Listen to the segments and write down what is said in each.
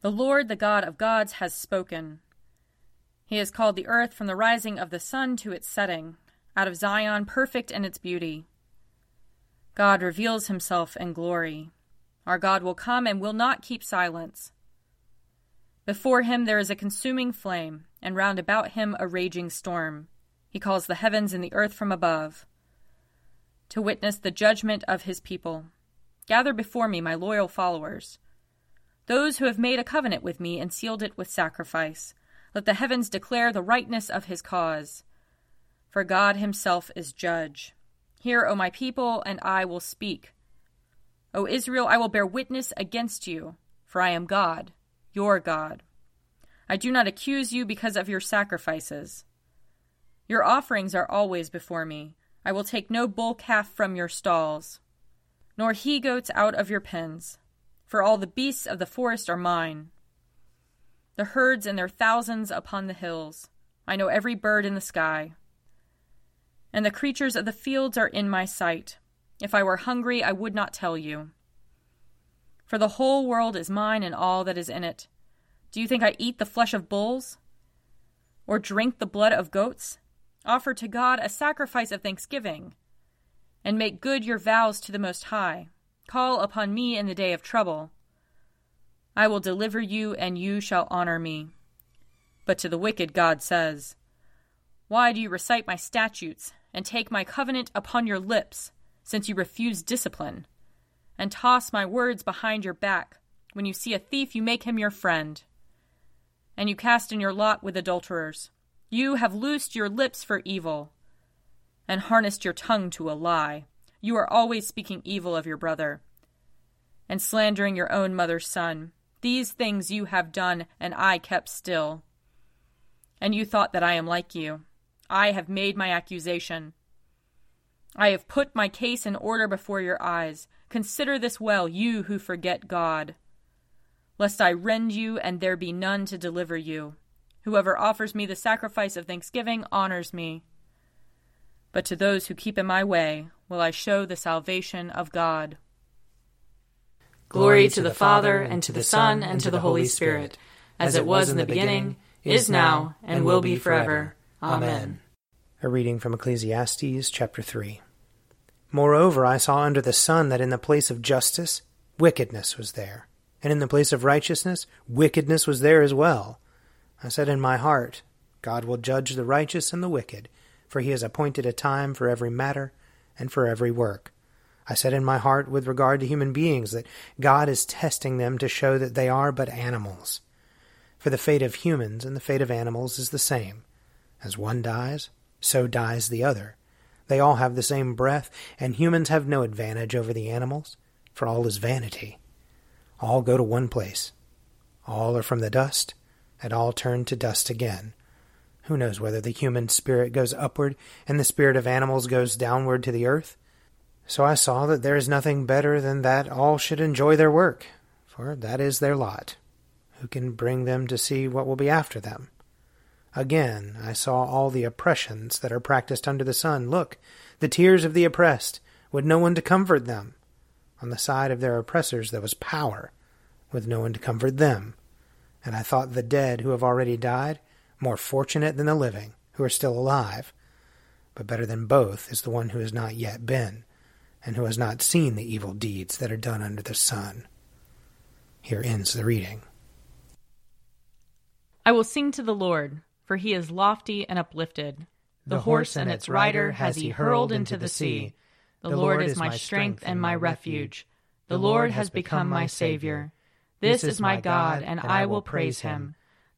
The Lord, the God of gods, has spoken. He has called the earth from the rising of the sun to its setting, out of Zion, perfect in its beauty. God reveals himself in glory. Our God will come and will not keep silence. Before him there is a consuming flame, and round about him a raging storm. He calls the heavens and the earth from above to witness the judgment of his people. Gather before me my loyal followers, those who have made a covenant with me and sealed it with sacrifice. Let the heavens declare the rightness of his cause. For God himself is judge. Hear, O my people, and I will speak. O Israel, I will bear witness against you, for I am God, your God. I do not accuse you because of your sacrifices. Your offerings are always before me. I will take no bull calf from your stalls nor he goats out of your pens, for all the beasts of the forest are mine. The herds and their thousands upon the hills, I know every bird in the sky. And the creatures of the fields are in my sight. If I were hungry, I would not tell you. For the whole world is mine and all that is in it. Do you think I eat the flesh of bulls? Or drink the blood of goats? Offer to God a sacrifice of thanksgiving and make good your vows to the Most High. Call upon me in the day of trouble. I will deliver you, and you shall honor me. But to the wicked, God says, Why do you recite my statutes and take my covenant upon your lips, since you refuse discipline, and toss my words behind your back? When you see a thief, you make him your friend, and you cast in your lot with adulterers. You have loosed your lips for evil and harnessed your tongue to a lie. You are always speaking evil of your brother and slandering your own mother's son. These things you have done, and I kept still. And you thought that I am like you. I have made my accusation. I have put my case in order before your eyes. Consider this well, you who forget God. Lest I rend you, and there be none to deliver you. Whoever offers me the sacrifice of thanksgiving honors me. But to those who keep in my way will I show the salvation of God. Glory to the Father, and to the Son, and to the Holy Spirit, as it was in the beginning, is now, and will be forever. Amen. A reading from Ecclesiastes chapter 3. Moreover, I saw under the sun that in the place of justice, wickedness was there, and in the place of righteousness, wickedness was there as well. I said in my heart, God will judge the righteous and the wicked for he has appointed a time for every matter and for every work. I said in my heart with regard to human beings that God is testing them to show that they are but animals. For the fate of humans and the fate of animals is the same. As one dies, so dies the other. They all have the same breath, and humans have no advantage over the animals, for all is vanity. All go to one place. All are from the dust, and all turn to dust again. Who knows whether the human spirit goes upward and the spirit of animals goes downward to the earth? So I saw that there is nothing better than that all should enjoy their work, for that is their lot. Who can bring them to see what will be after them? Again, I saw all the oppressions that are practiced under the sun. Look, the tears of the oppressed, with no one to comfort them. On the side of their oppressors there was power, with no one to comfort them. And I thought the dead who have already died more fortunate than the living who are still alive. But better than both is the one who has not yet been, and who has not seen the evil deeds that are done under the sun. Here ends the reading. I will sing to the Lord for he is lofty and uplifted. The horse and its rider has he hurled into the sea. The Lord is my strength and my refuge. The Lord has become my Savior. This is my God, and I will praise him.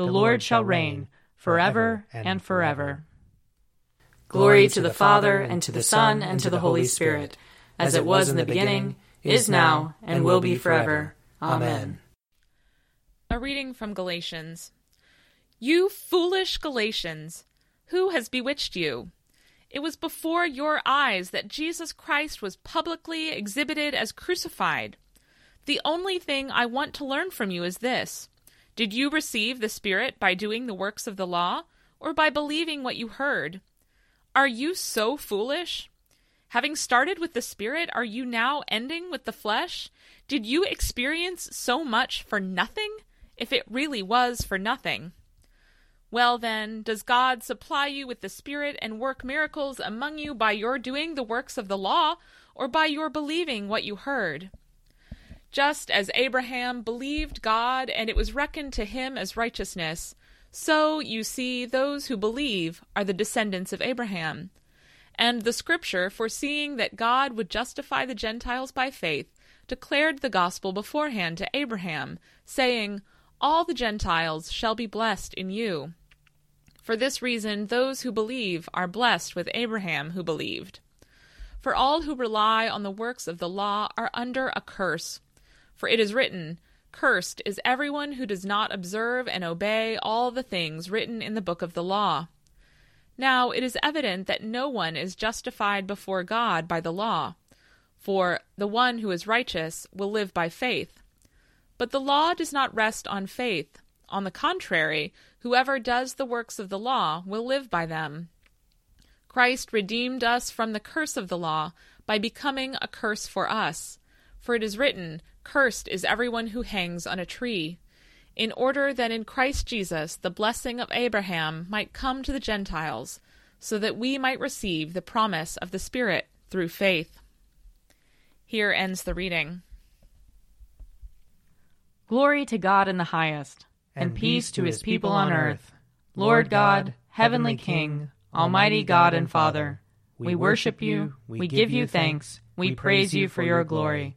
The Lord shall reign forever and forever. Glory to the Father, and to the Son, and to the Holy Spirit, as it was in the beginning, is now, and will be forever. Amen. A reading from Galatians. You foolish Galatians! Who has bewitched you? It was before your eyes that Jesus Christ was publicly exhibited as crucified. The only thing I want to learn from you is this Did you receive the Spirit by doing the works of the law, or by believing what you heard? Are you so foolish? Having started with the Spirit, are you now ending with the flesh? Did you experience so much for nothing, if it really was for nothing? Well, then, does God supply you with the Spirit and work miracles among you by your doing the works of the law, or by your believing what you heard? Just as Abraham believed God and it was reckoned to him as righteousness, so, you see, those who believe are the descendants of Abraham. And the Scripture, foreseeing that God would justify the Gentiles by faith, declared the gospel beforehand to Abraham, saying, All the Gentiles shall be blessed in you. For this reason, those who believe are blessed with Abraham who believed. For all who rely on the works of the law are under a curse. For it is written, Cursed is everyone who does not observe and obey all the things written in the book of the law. Now it is evident that no one is justified before God by the law, for the one who is righteous will live by faith. But the law does not rest on faith. On the contrary, whoever does the works of the law will live by them. Christ redeemed us from the curse of the law by becoming a curse for us. For it is written, Cursed is everyone who hangs on a tree, in order that in Christ Jesus the blessing of Abraham might come to the Gentiles, so that we might receive the promise of the Spirit through faith. Here ends the reading. Glory to God in the highest and peace to his people on earth. Lord God, heavenly King, almighty God and Father, we worship you, we give you thanks, we praise you for your glory.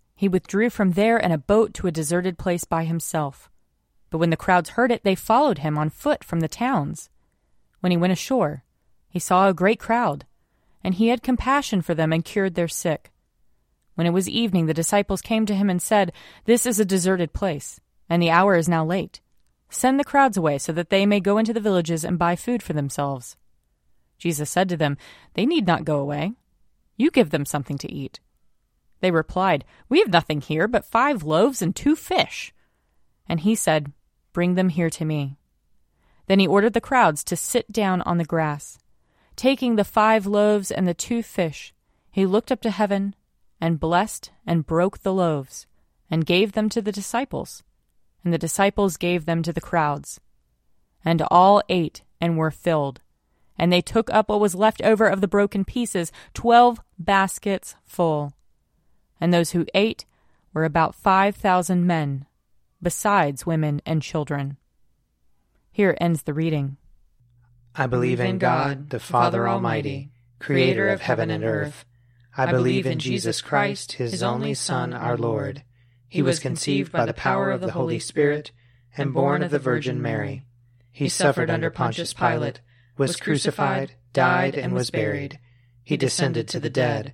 he withdrew from there in a boat to a deserted place by himself. But when the crowds heard it, they followed him on foot from the towns. When he went ashore, he saw a great crowd, and he had compassion for them and cured their sick. When it was evening, the disciples came to him and said, This is a deserted place, and the hour is now late. Send the crowds away so that they may go into the villages and buy food for themselves. Jesus said to them, They need not go away. You give them something to eat. They replied, We have nothing here but five loaves and two fish. And he said, Bring them here to me. Then he ordered the crowds to sit down on the grass. Taking the five loaves and the two fish, he looked up to heaven and blessed and broke the loaves and gave them to the disciples and the disciples gave them to the crowds. And all ate and were filled. And they took up what was left over of the broken pieces, twelve baskets full. And those who ate were about five thousand men, besides women and children. Here ends the reading. I believe in God, the Father Almighty, creator of heaven and earth. I believe in Jesus Christ, his only Son, our Lord he was conceived by the power of the Holy Spirit and born of the Virgin Mary. He suffered under Pontius Pilate, was crucified, died, and was buried. He descended to the dead.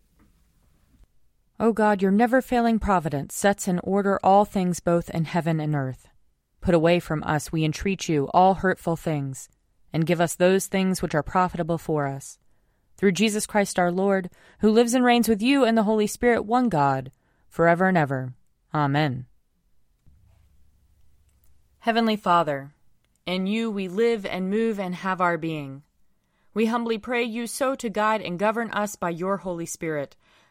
O God, your never failing providence sets in order all things both in heaven and earth. Put away from us, we entreat you, all hurtful things, and give us those things which are profitable for us. Through Jesus Christ our Lord, who lives and reigns with you and the Holy Spirit, one God, forever and ever. Amen. Heavenly Father, in you we live and move and have our being. We humbly pray you so to guide and govern us by your Holy Spirit,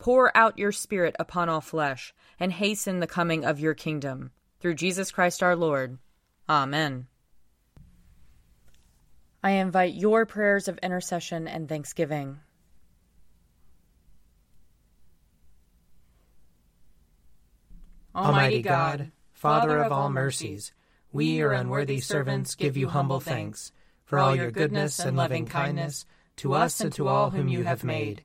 Pour out your Spirit upon all flesh, and hasten the coming of your kingdom. Through Jesus Christ our Lord. Amen. I invite your prayers of intercession and thanksgiving. Almighty God, Father of all mercies, we, your unworthy servants, give you humble thanks for all your goodness and loving kindness to us and to all whom you have made.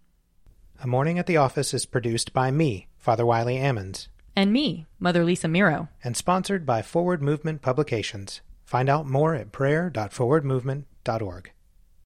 A Morning at the Office is produced by me, Father Wiley Ammons. And me, Mother Lisa Meirow. And sponsored by Forward Movement Publications. Find out more at prayer.forwardmovement.org.